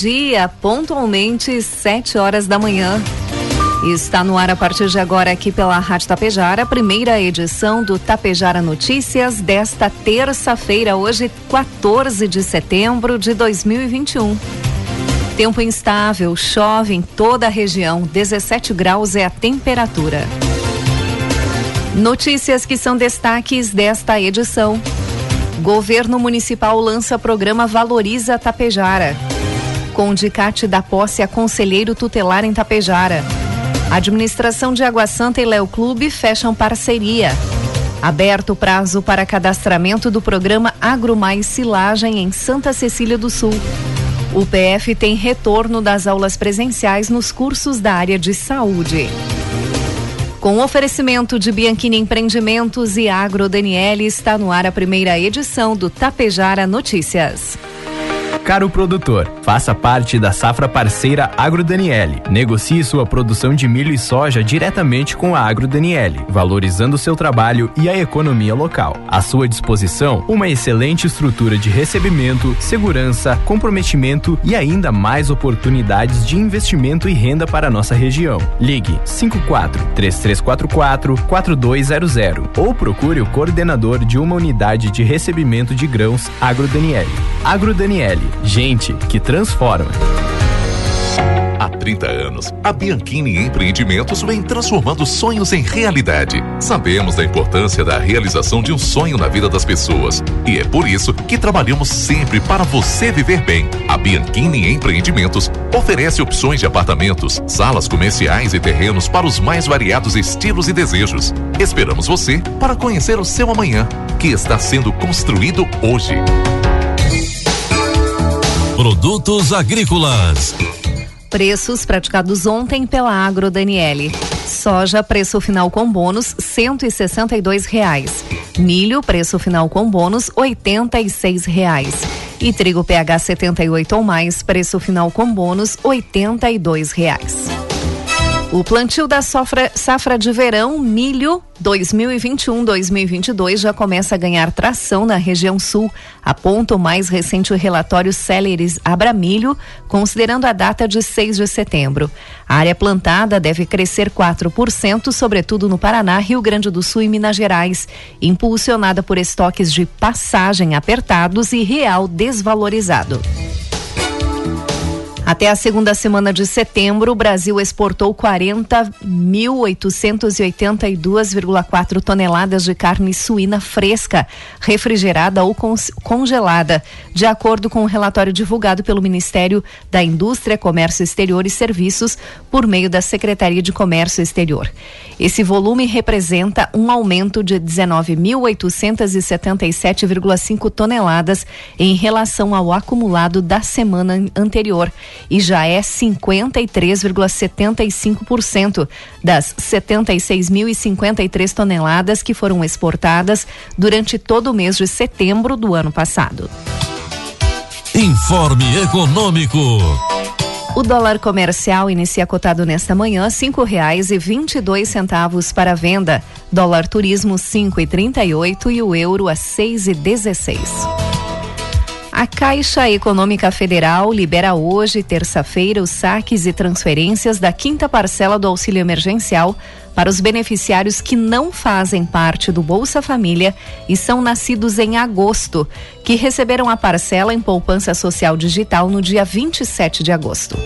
Dia, pontualmente sete horas da manhã. Está no ar a partir de agora aqui pela Rádio Tapejara, a primeira edição do Tapejara Notícias desta terça-feira, hoje 14 de setembro de 2021. Tempo instável, chove em toda a região, 17 graus é a temperatura. Notícias que são destaques desta edição. Governo Municipal lança programa Valoriza Tapejara. Com o Dicate da posse a conselheiro tutelar em Tapejara. Administração de Água Santa e Léo Clube fecham parceria. Aberto o prazo para cadastramento do programa Agro Mais Silagem em Santa Cecília do Sul. O PF tem retorno das aulas presenciais nos cursos da área de saúde. Com oferecimento de Bianchini Empreendimentos e Agro Daniele, está no ar a primeira edição do Tapejara Notícias. Caro produtor, faça parte da safra parceira Agro Daniele. Negocie sua produção de milho e soja diretamente com a Agro Daniele, valorizando seu trabalho e a economia local. À sua disposição, uma excelente estrutura de recebimento, segurança, comprometimento e ainda mais oportunidades de investimento e renda para a nossa região. Ligue 54 3344 4200 ou procure o coordenador de uma unidade de recebimento de grãos Agro Daniele. Agro Daniele Gente que transforma. Há 30 anos, a Bianchini Empreendimentos vem transformando sonhos em realidade. Sabemos da importância da realização de um sonho na vida das pessoas e é por isso que trabalhamos sempre para você viver bem. A Bianchini Empreendimentos oferece opções de apartamentos, salas comerciais e terrenos para os mais variados estilos e desejos. Esperamos você para conhecer o seu amanhã, que está sendo construído hoje. Produtos agrícolas. Preços praticados ontem pela Agro Daniele. Soja, preço final com bônus, cento e reais. Milho, preço final com bônus, oitenta e reais. E trigo PH 78 ou mais, preço final com bônus, oitenta e reais. O plantio da safra, safra de verão milho 2021-2022 já começa a ganhar tração na região sul, aponta o mais recente relatório Celeris Abramilho, considerando a data de 6 de setembro. A área plantada deve crescer 4%, sobretudo no Paraná, Rio Grande do Sul e Minas Gerais, impulsionada por estoques de passagem apertados e real desvalorizado. Até a segunda semana de setembro, o Brasil exportou 40.882,4 toneladas de carne suína fresca, refrigerada ou congelada, de acordo com o um relatório divulgado pelo Ministério da Indústria, Comércio Exterior e Serviços por meio da Secretaria de Comércio Exterior. Esse volume representa um aumento de 19.877,5 toneladas em relação ao acumulado da semana anterior e já é 53,75% das 76.053 toneladas que foram exportadas durante todo o mês de setembro do ano passado. Informe Econômico. O dólar comercial inicia cotado nesta manhã cinco reais e vinte e dois centavos para venda. Dólar turismo cinco e trinta e oito e o euro a seis e dezesseis. A Caixa Econômica Federal libera hoje, terça-feira, os saques e transferências da quinta parcela do auxílio emergencial para os beneficiários que não fazem parte do Bolsa Família e são nascidos em agosto, que receberam a parcela em poupança social digital no dia 27 de agosto.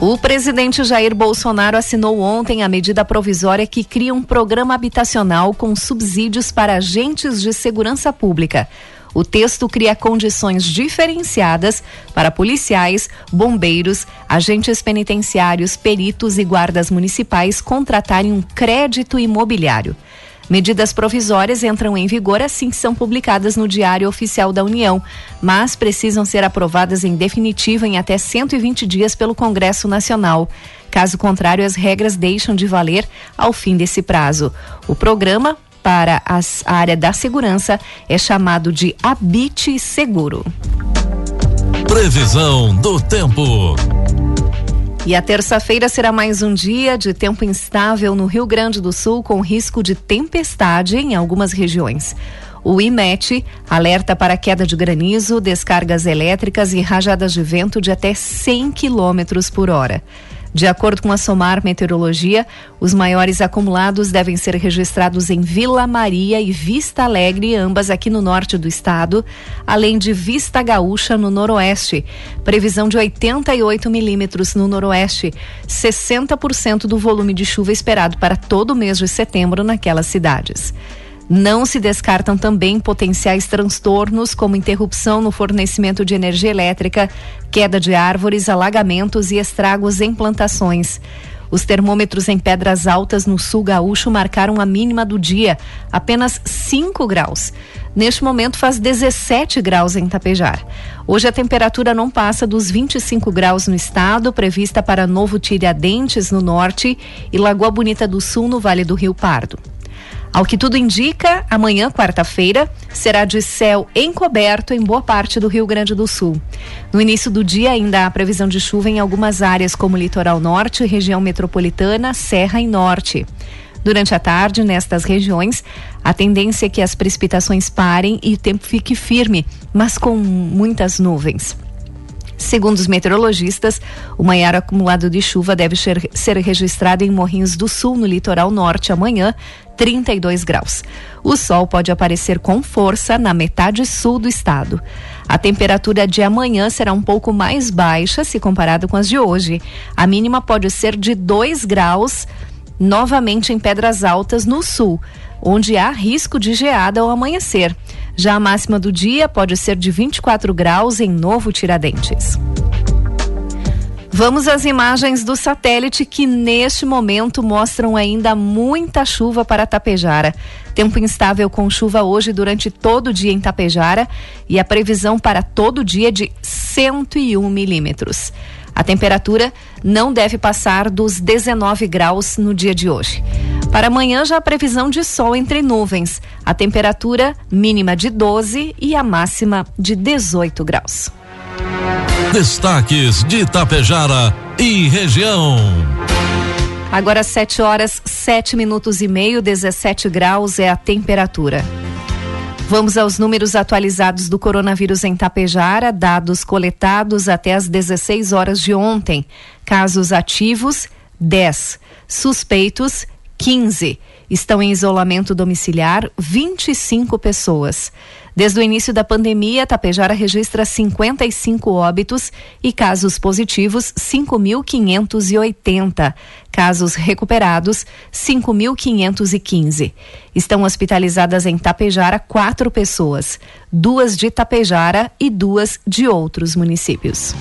O presidente Jair Bolsonaro assinou ontem a medida provisória que cria um programa habitacional com subsídios para agentes de segurança pública. O texto cria condições diferenciadas para policiais, bombeiros, agentes penitenciários, peritos e guardas municipais contratarem um crédito imobiliário. Medidas provisórias entram em vigor assim que são publicadas no Diário Oficial da União, mas precisam ser aprovadas em definitiva em até 120 dias pelo Congresso Nacional. Caso contrário, as regras deixam de valer ao fim desse prazo. O programa para as, a área da segurança é chamado de Habite Seguro. Previsão do tempo. E a terça-feira será mais um dia de tempo instável no Rio Grande do Sul, com risco de tempestade em algumas regiões. O IMET alerta para queda de granizo, descargas elétricas e rajadas de vento de até 100 km por hora. De acordo com a Somar Meteorologia, os maiores acumulados devem ser registrados em Vila Maria e Vista Alegre, ambas aqui no norte do estado, além de Vista Gaúcha no noroeste. Previsão de 88 milímetros no noroeste, 60% do volume de chuva esperado para todo o mês de setembro naquelas cidades. Não se descartam também potenciais transtornos, como interrupção no fornecimento de energia elétrica, queda de árvores, alagamentos e estragos em plantações. Os termômetros em Pedras Altas, no sul gaúcho, marcaram a mínima do dia, apenas 5 graus. Neste momento faz 17 graus em Tapejar. Hoje a temperatura não passa dos 25 graus no estado, prevista para Novo Tiradentes, no norte, e Lagoa Bonita do Sul, no Vale do Rio Pardo. Ao que tudo indica, amanhã, quarta-feira, será de céu encoberto em boa parte do Rio Grande do Sul. No início do dia, ainda há previsão de chuva em algumas áreas, como litoral norte, região metropolitana, serra e norte. Durante a tarde, nestas regiões, a tendência é que as precipitações parem e o tempo fique firme, mas com muitas nuvens. Segundo os meteorologistas, o maior acumulado de chuva deve ser, registrado em Morrinhos do Sul, no litoral norte, amanhã, 32 graus. O sol pode aparecer com força na metade sul do estado. A temperatura de amanhã será um pouco mais baixa se comparado com as de hoje. A mínima pode ser de 2 graus, novamente em Pedras Altas, no sul, onde há risco de geada ao amanhecer. Já a máxima do dia pode ser de 24 graus em Novo Tiradentes. Vamos às imagens do satélite que neste momento mostram ainda muita chuva para Tapejara. Tempo instável com chuva hoje durante todo o dia em Tapejara e a previsão para todo o dia de 101 milímetros. A temperatura não deve passar dos 19 graus no dia de hoje. Para amanhã já a previsão de sol entre nuvens. A temperatura mínima de 12 e a máxima de 18 graus. Destaques de Itapejara e região. Agora 7 horas, 7 minutos e meio, 17 graus é a temperatura. Vamos aos números atualizados do coronavírus em Tapejara, dados coletados até as 16 horas de ontem. Casos ativos, 10. Suspeitos, 15. Estão em isolamento domiciliar 25 pessoas. Desde o início da pandemia, Tapejara registra 55 óbitos e casos positivos 5.580. Casos recuperados 5.515. Estão hospitalizadas em Tapejara quatro pessoas, duas de Tapejara e duas de outros municípios.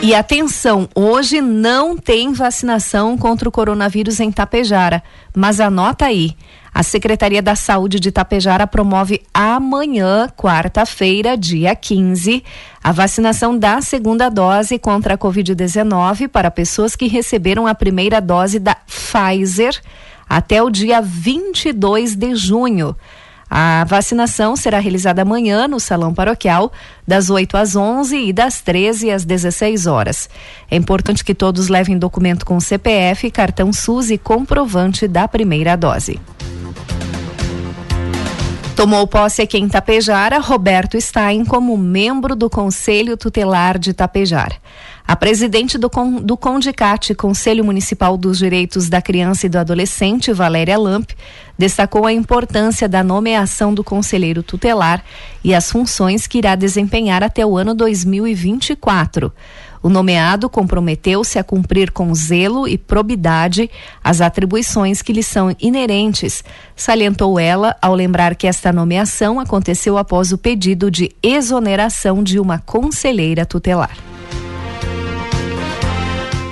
E atenção, hoje não tem vacinação contra o coronavírus em Tapejara, mas anota aí. A Secretaria da Saúde de Tapejara promove amanhã, quarta-feira, dia 15, a vacinação da segunda dose contra a Covid-19 para pessoas que receberam a primeira dose da Pfizer até o dia 22 de junho. A vacinação será realizada amanhã no Salão Paroquial, das 8 às 11 e das 13 às 16 horas. É importante que todos levem documento com CPF, cartão SUS e comprovante da primeira dose. Tomou posse aqui em Tapejara Roberto Stein como membro do Conselho Tutelar de Tapejara. A presidente do, Con, do CONDICAT, Conselho Municipal dos Direitos da Criança e do Adolescente, Valéria Lamp, destacou a importância da nomeação do conselheiro tutelar e as funções que irá desempenhar até o ano 2024. O nomeado comprometeu-se a cumprir com zelo e probidade as atribuições que lhe são inerentes, salientou ela ao lembrar que esta nomeação aconteceu após o pedido de exoneração de uma conselheira tutelar.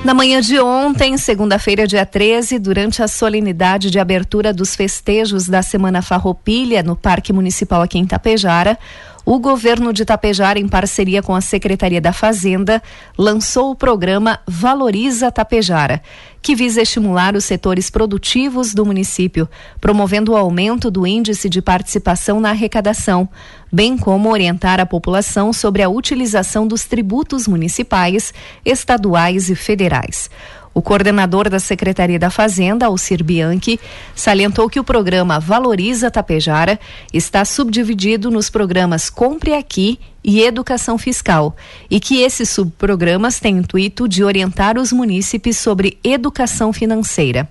Na manhã de ontem, segunda-feira, dia 13, durante a solenidade de abertura dos festejos da Semana Farroupilha no Parque Municipal aqui em Tapejara, o governo de Tapejara, em parceria com a Secretaria da Fazenda, lançou o programa Valoriza Tapejara, que visa estimular os setores produtivos do município, promovendo o aumento do índice de participação na arrecadação, bem como orientar a população sobre a utilização dos tributos municipais, estaduais e federais. O coordenador da Secretaria da Fazenda, Alcir Bianchi, salientou que o programa Valoriza Tapejara está subdividido nos programas Compre Aqui e Educação Fiscal e que esses subprogramas têm intuito de orientar os munícipes sobre educação financeira.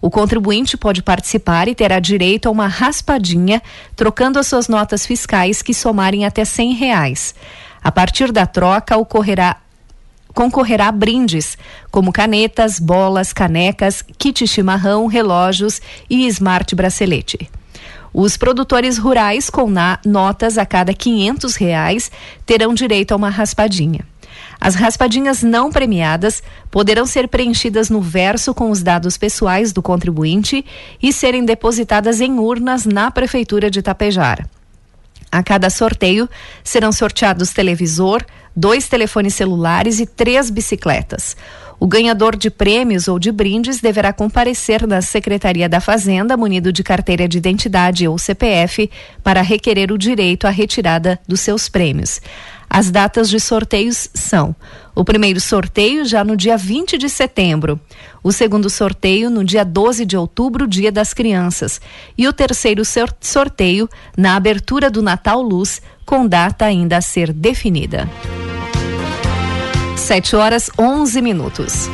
O contribuinte pode participar e terá direito a uma raspadinha, trocando as suas notas fiscais que somarem até cem reais. A partir da troca, ocorrerá concorrerá a brindes, como canetas, bolas, canecas, kit chimarrão, relógios e smart bracelete. Os produtores rurais com notas a cada quinhentos reais terão direito a uma raspadinha. As raspadinhas não premiadas poderão ser preenchidas no verso com os dados pessoais do contribuinte e serem depositadas em urnas na Prefeitura de Tapejara. A cada sorteio serão sorteados televisor, dois telefones celulares e três bicicletas. O ganhador de prêmios ou de brindes deverá comparecer na Secretaria da Fazenda munido de carteira de identidade ou CPF para requerer o direito à retirada dos seus prêmios. As datas de sorteios são: o primeiro sorteio já no dia 20 de setembro, o segundo sorteio no dia 12 de outubro, Dia das Crianças, e o terceiro sorteio na abertura do Natal Luz, com data ainda a ser definida. 7 horas 11 minutos.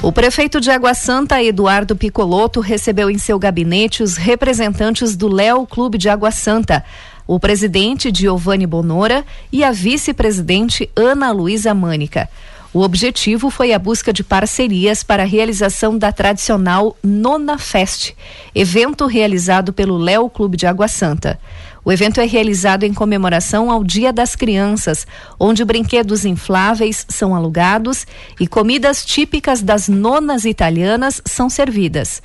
O prefeito de Água Santa, Eduardo Picoloto, recebeu em seu gabinete os representantes do Léo Clube de Água Santa, o presidente Giovanni Bonora e a vice-presidente Ana Luísa Mânica. O objetivo foi a busca de parcerias para a realização da tradicional Nona Fest, evento realizado pelo Léo Clube de Água Santa. O evento é realizado em comemoração ao Dia das Crianças, onde brinquedos infláveis são alugados e comidas típicas das nonas italianas são servidas.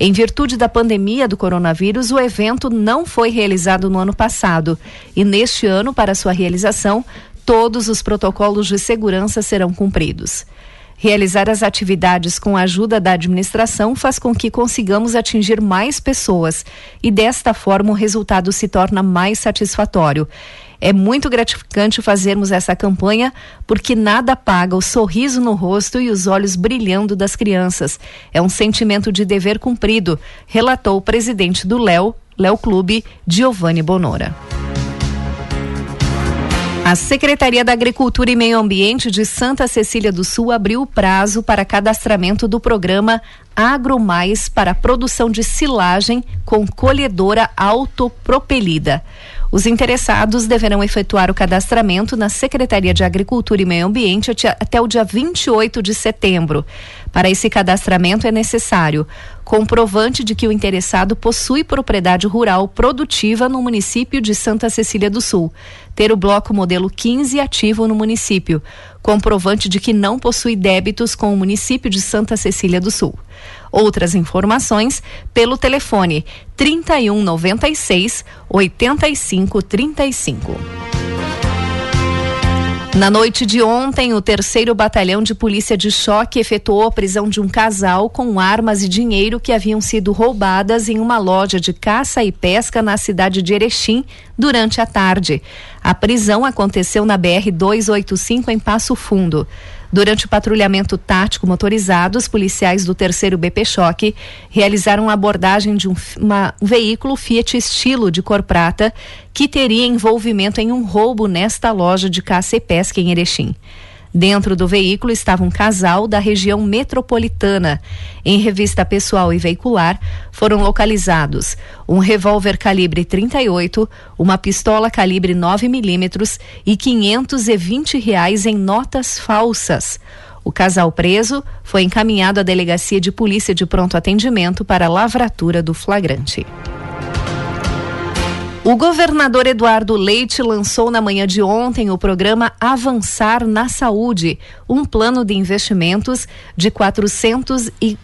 Em virtude da pandemia do coronavírus, o evento não foi realizado no ano passado e neste ano, para sua realização, todos os protocolos de segurança serão cumpridos. Realizar as atividades com a ajuda da administração faz com que consigamos atingir mais pessoas e, desta forma, o resultado se torna mais satisfatório. É muito gratificante fazermos essa campanha porque nada paga o sorriso no rosto e os olhos brilhando das crianças. É um sentimento de dever cumprido, relatou o presidente do Léo, Léo Clube, Giovanni Bonora. A Secretaria da Agricultura e Meio Ambiente de Santa Cecília do Sul abriu o prazo para cadastramento do programa Agro Mais para produção de silagem com colhedora autopropelida. Os interessados deverão efetuar o cadastramento na Secretaria de Agricultura e Meio Ambiente até o dia 28 de setembro. Para esse cadastramento é necessário comprovante de que o interessado possui propriedade rural produtiva no município de Santa Cecília do Sul, ter o bloco modelo 15 ativo no município, comprovante de que não possui débitos com o município de Santa Cecília do Sul. Outras informações pelo telefone 3196 8535. Na noite de ontem, o terceiro batalhão de polícia de choque efetuou a prisão de um casal com armas e dinheiro que haviam sido roubadas em uma loja de caça e pesca na cidade de Erechim durante a tarde. A prisão aconteceu na BR 285 em Passo Fundo. Durante o patrulhamento tático motorizado, os policiais do terceiro BP Choque realizaram a abordagem de um, uma, um veículo Fiat estilo de cor prata que teria envolvimento em um roubo nesta loja de caça e pesca em Erechim. Dentro do veículo estava um casal da região metropolitana. Em revista pessoal e veicular, foram localizados um revólver calibre 38, uma pistola calibre 9 milímetros e 520 reais em notas falsas. O casal preso foi encaminhado à delegacia de polícia de pronto atendimento para lavratura do flagrante. O governador Eduardo Leite lançou na manhã de ontem o programa Avançar na Saúde, um plano de investimentos de 400 e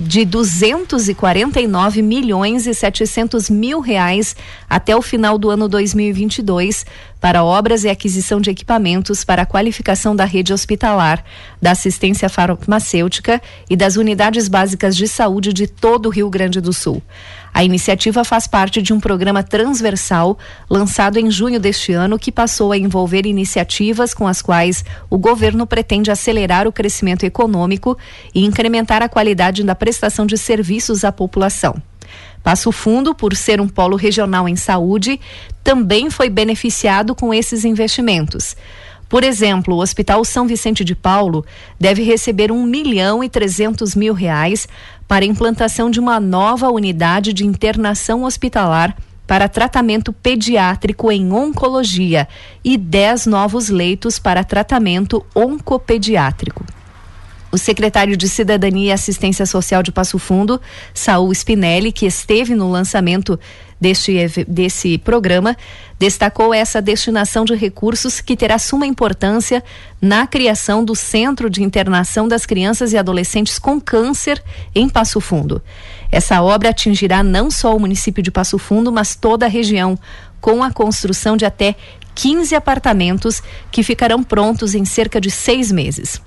de 249 milhões e 700 mil reais até o final do ano 2022 para obras e aquisição de equipamentos para a qualificação da rede hospitalar, da assistência farmacêutica e das unidades básicas de saúde de todo o Rio Grande do Sul. A iniciativa faz parte de um programa transversal lançado em junho deste ano que passou a envolver iniciativas com as quais o governo pretende acelerar o crescimento econômico e incrementar a qualidade da prestação de serviços à população. Passo Fundo, por ser um polo regional em saúde, também foi beneficiado com esses investimentos. Por exemplo, o Hospital São Vicente de Paulo deve receber um milhão e trezentos mil reais para a implantação de uma nova unidade de internação hospitalar para tratamento pediátrico em oncologia e 10 novos leitos para tratamento oncopediátrico. O secretário de Cidadania e Assistência Social de Passo Fundo, Saul Spinelli, que esteve no lançamento deste, desse programa, destacou essa destinação de recursos que terá suma importância na criação do Centro de Internação das Crianças e Adolescentes com Câncer em Passo Fundo. Essa obra atingirá não só o município de Passo Fundo, mas toda a região, com a construção de até 15 apartamentos que ficarão prontos em cerca de seis meses.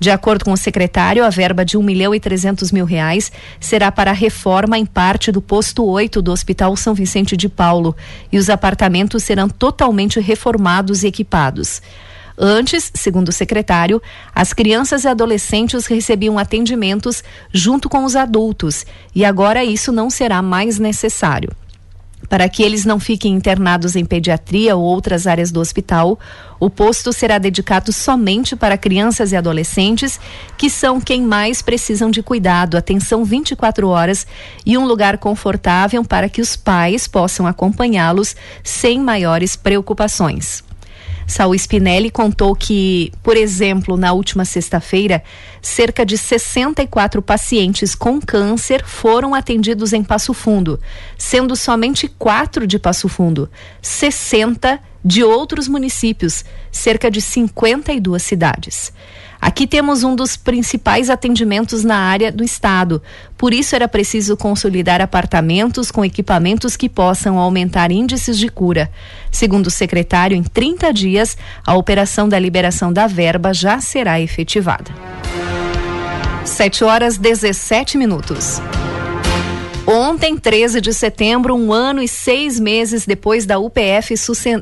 De acordo com o secretário, a verba de um milhão e trezentos mil reais será para a reforma em parte do posto 8 do Hospital São Vicente de Paulo e os apartamentos serão totalmente reformados e equipados. Antes, segundo o secretário, as crianças e adolescentes recebiam atendimentos junto com os adultos e agora isso não será mais necessário. Para que eles não fiquem internados em pediatria ou outras áreas do hospital, o posto será dedicado somente para crianças e adolescentes, que são quem mais precisam de cuidado, atenção 24 horas e um lugar confortável para que os pais possam acompanhá-los sem maiores preocupações. Saul Spinelli contou que, por exemplo, na última sexta-feira, cerca de 64 pacientes com câncer foram atendidos em Passo Fundo, sendo somente quatro de Passo Fundo, 60 de outros municípios, cerca de 52 cidades. Aqui temos um dos principais atendimentos na área do estado. Por isso era preciso consolidar apartamentos com equipamentos que possam aumentar índices de cura. Segundo o secretário, em 30 dias, a operação da liberação da verba já será efetivada. 7 horas 17 minutos. Ontem, 13 de setembro, um ano e seis meses depois da UPF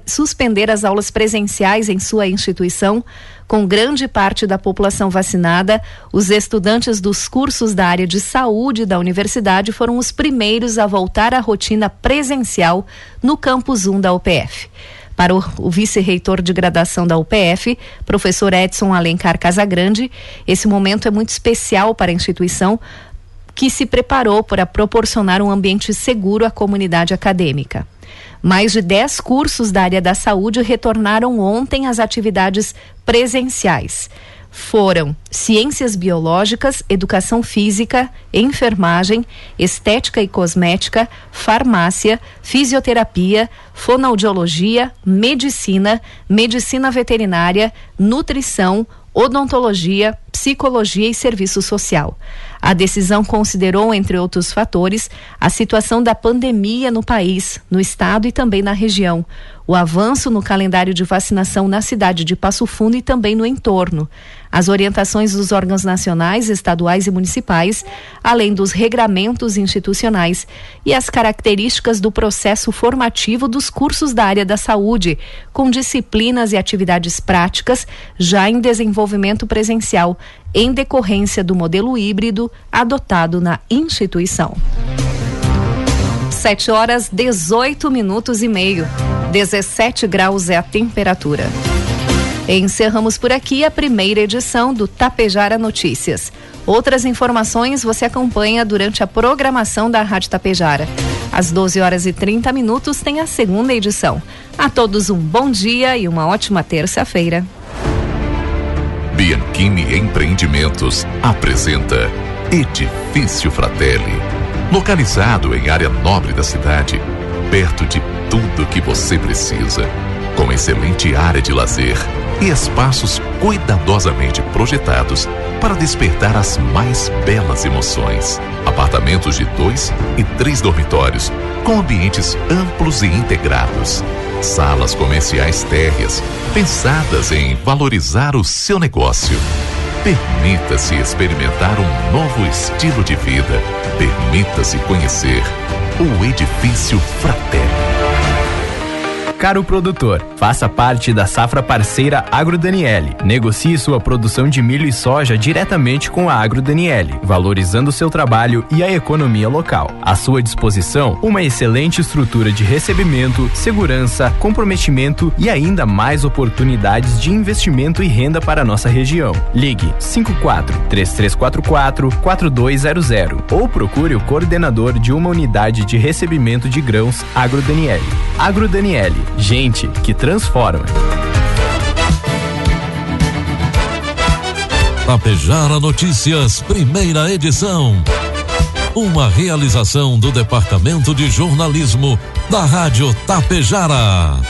suspender as aulas presenciais em sua instituição, com grande parte da população vacinada, os estudantes dos cursos da área de saúde da universidade foram os primeiros a voltar à rotina presencial no campus 1 da UPF. Para o, vice-reitor de graduação da UPF, professor Edson Alencar Casagrande, esse momento é muito especial para a instituição, que se preparou para proporcionar um ambiente seguro à comunidade acadêmica. Mais de 10 cursos da área da saúde retornaram ontem às atividades presenciais. Foram Ciências Biológicas, Educação Física, Enfermagem, Estética e Cosmética, Farmácia, Fisioterapia, Fonoaudiologia, Medicina, Medicina Veterinária, Nutrição, Odontologia, Psicologia e Serviço Social. A decisão considerou, entre outros fatores, a situação da pandemia no país, no estado e também na região, o avanço no calendário de vacinação na cidade de Passo Fundo e também no entorno, as orientações dos órgãos nacionais, estaduais e municipais, além dos regramentos institucionais e as características do processo formativo dos cursos da área da saúde, com disciplinas e atividades práticas já em desenvolvimento presencial, em decorrência do modelo híbrido adotado na instituição. 7 horas 18 minutos e meio. 17 graus é a temperatura. Encerramos por aqui a primeira edição do Tapejara Notícias. Outras informações você acompanha durante a programação da Rádio Tapejara. Às 12 horas e 30 minutos tem a segunda edição. A todos um bom dia e uma ótima terça-feira. Bianchini Empreendimentos apresenta Edifício Fratelli. Localizado em área nobre da cidade, perto de tudo que você precisa, com excelente área de lazer e espaços cuidadosamente projetados para despertar as mais belas emoções. Apartamentos de dois e três dormitórios, com ambientes amplos e integrados. Salas comerciais térreas, pensadas em valorizar o seu negócio. Permita-se experimentar um novo estilo de vida. Permita-se conhecer o Edifício Fraterno. Caro produtor, faça parte da safra parceira Agro Daniele. Negocie sua produção de milho e soja diretamente com a Agro Daniele, valorizando seu trabalho e a economia local. À sua disposição, uma excelente estrutura de recebimento, segurança, comprometimento e ainda mais oportunidades de investimento e renda para a nossa região. Ligue 54 3344 4200 ou procure o coordenador de uma unidade de recebimento de grãos Agro Daniele. Agro Daniele Gente que transforma. Tapejara Notícias, primeira edição. Uma realização do Departamento de Jornalismo da Rádio Tapejara.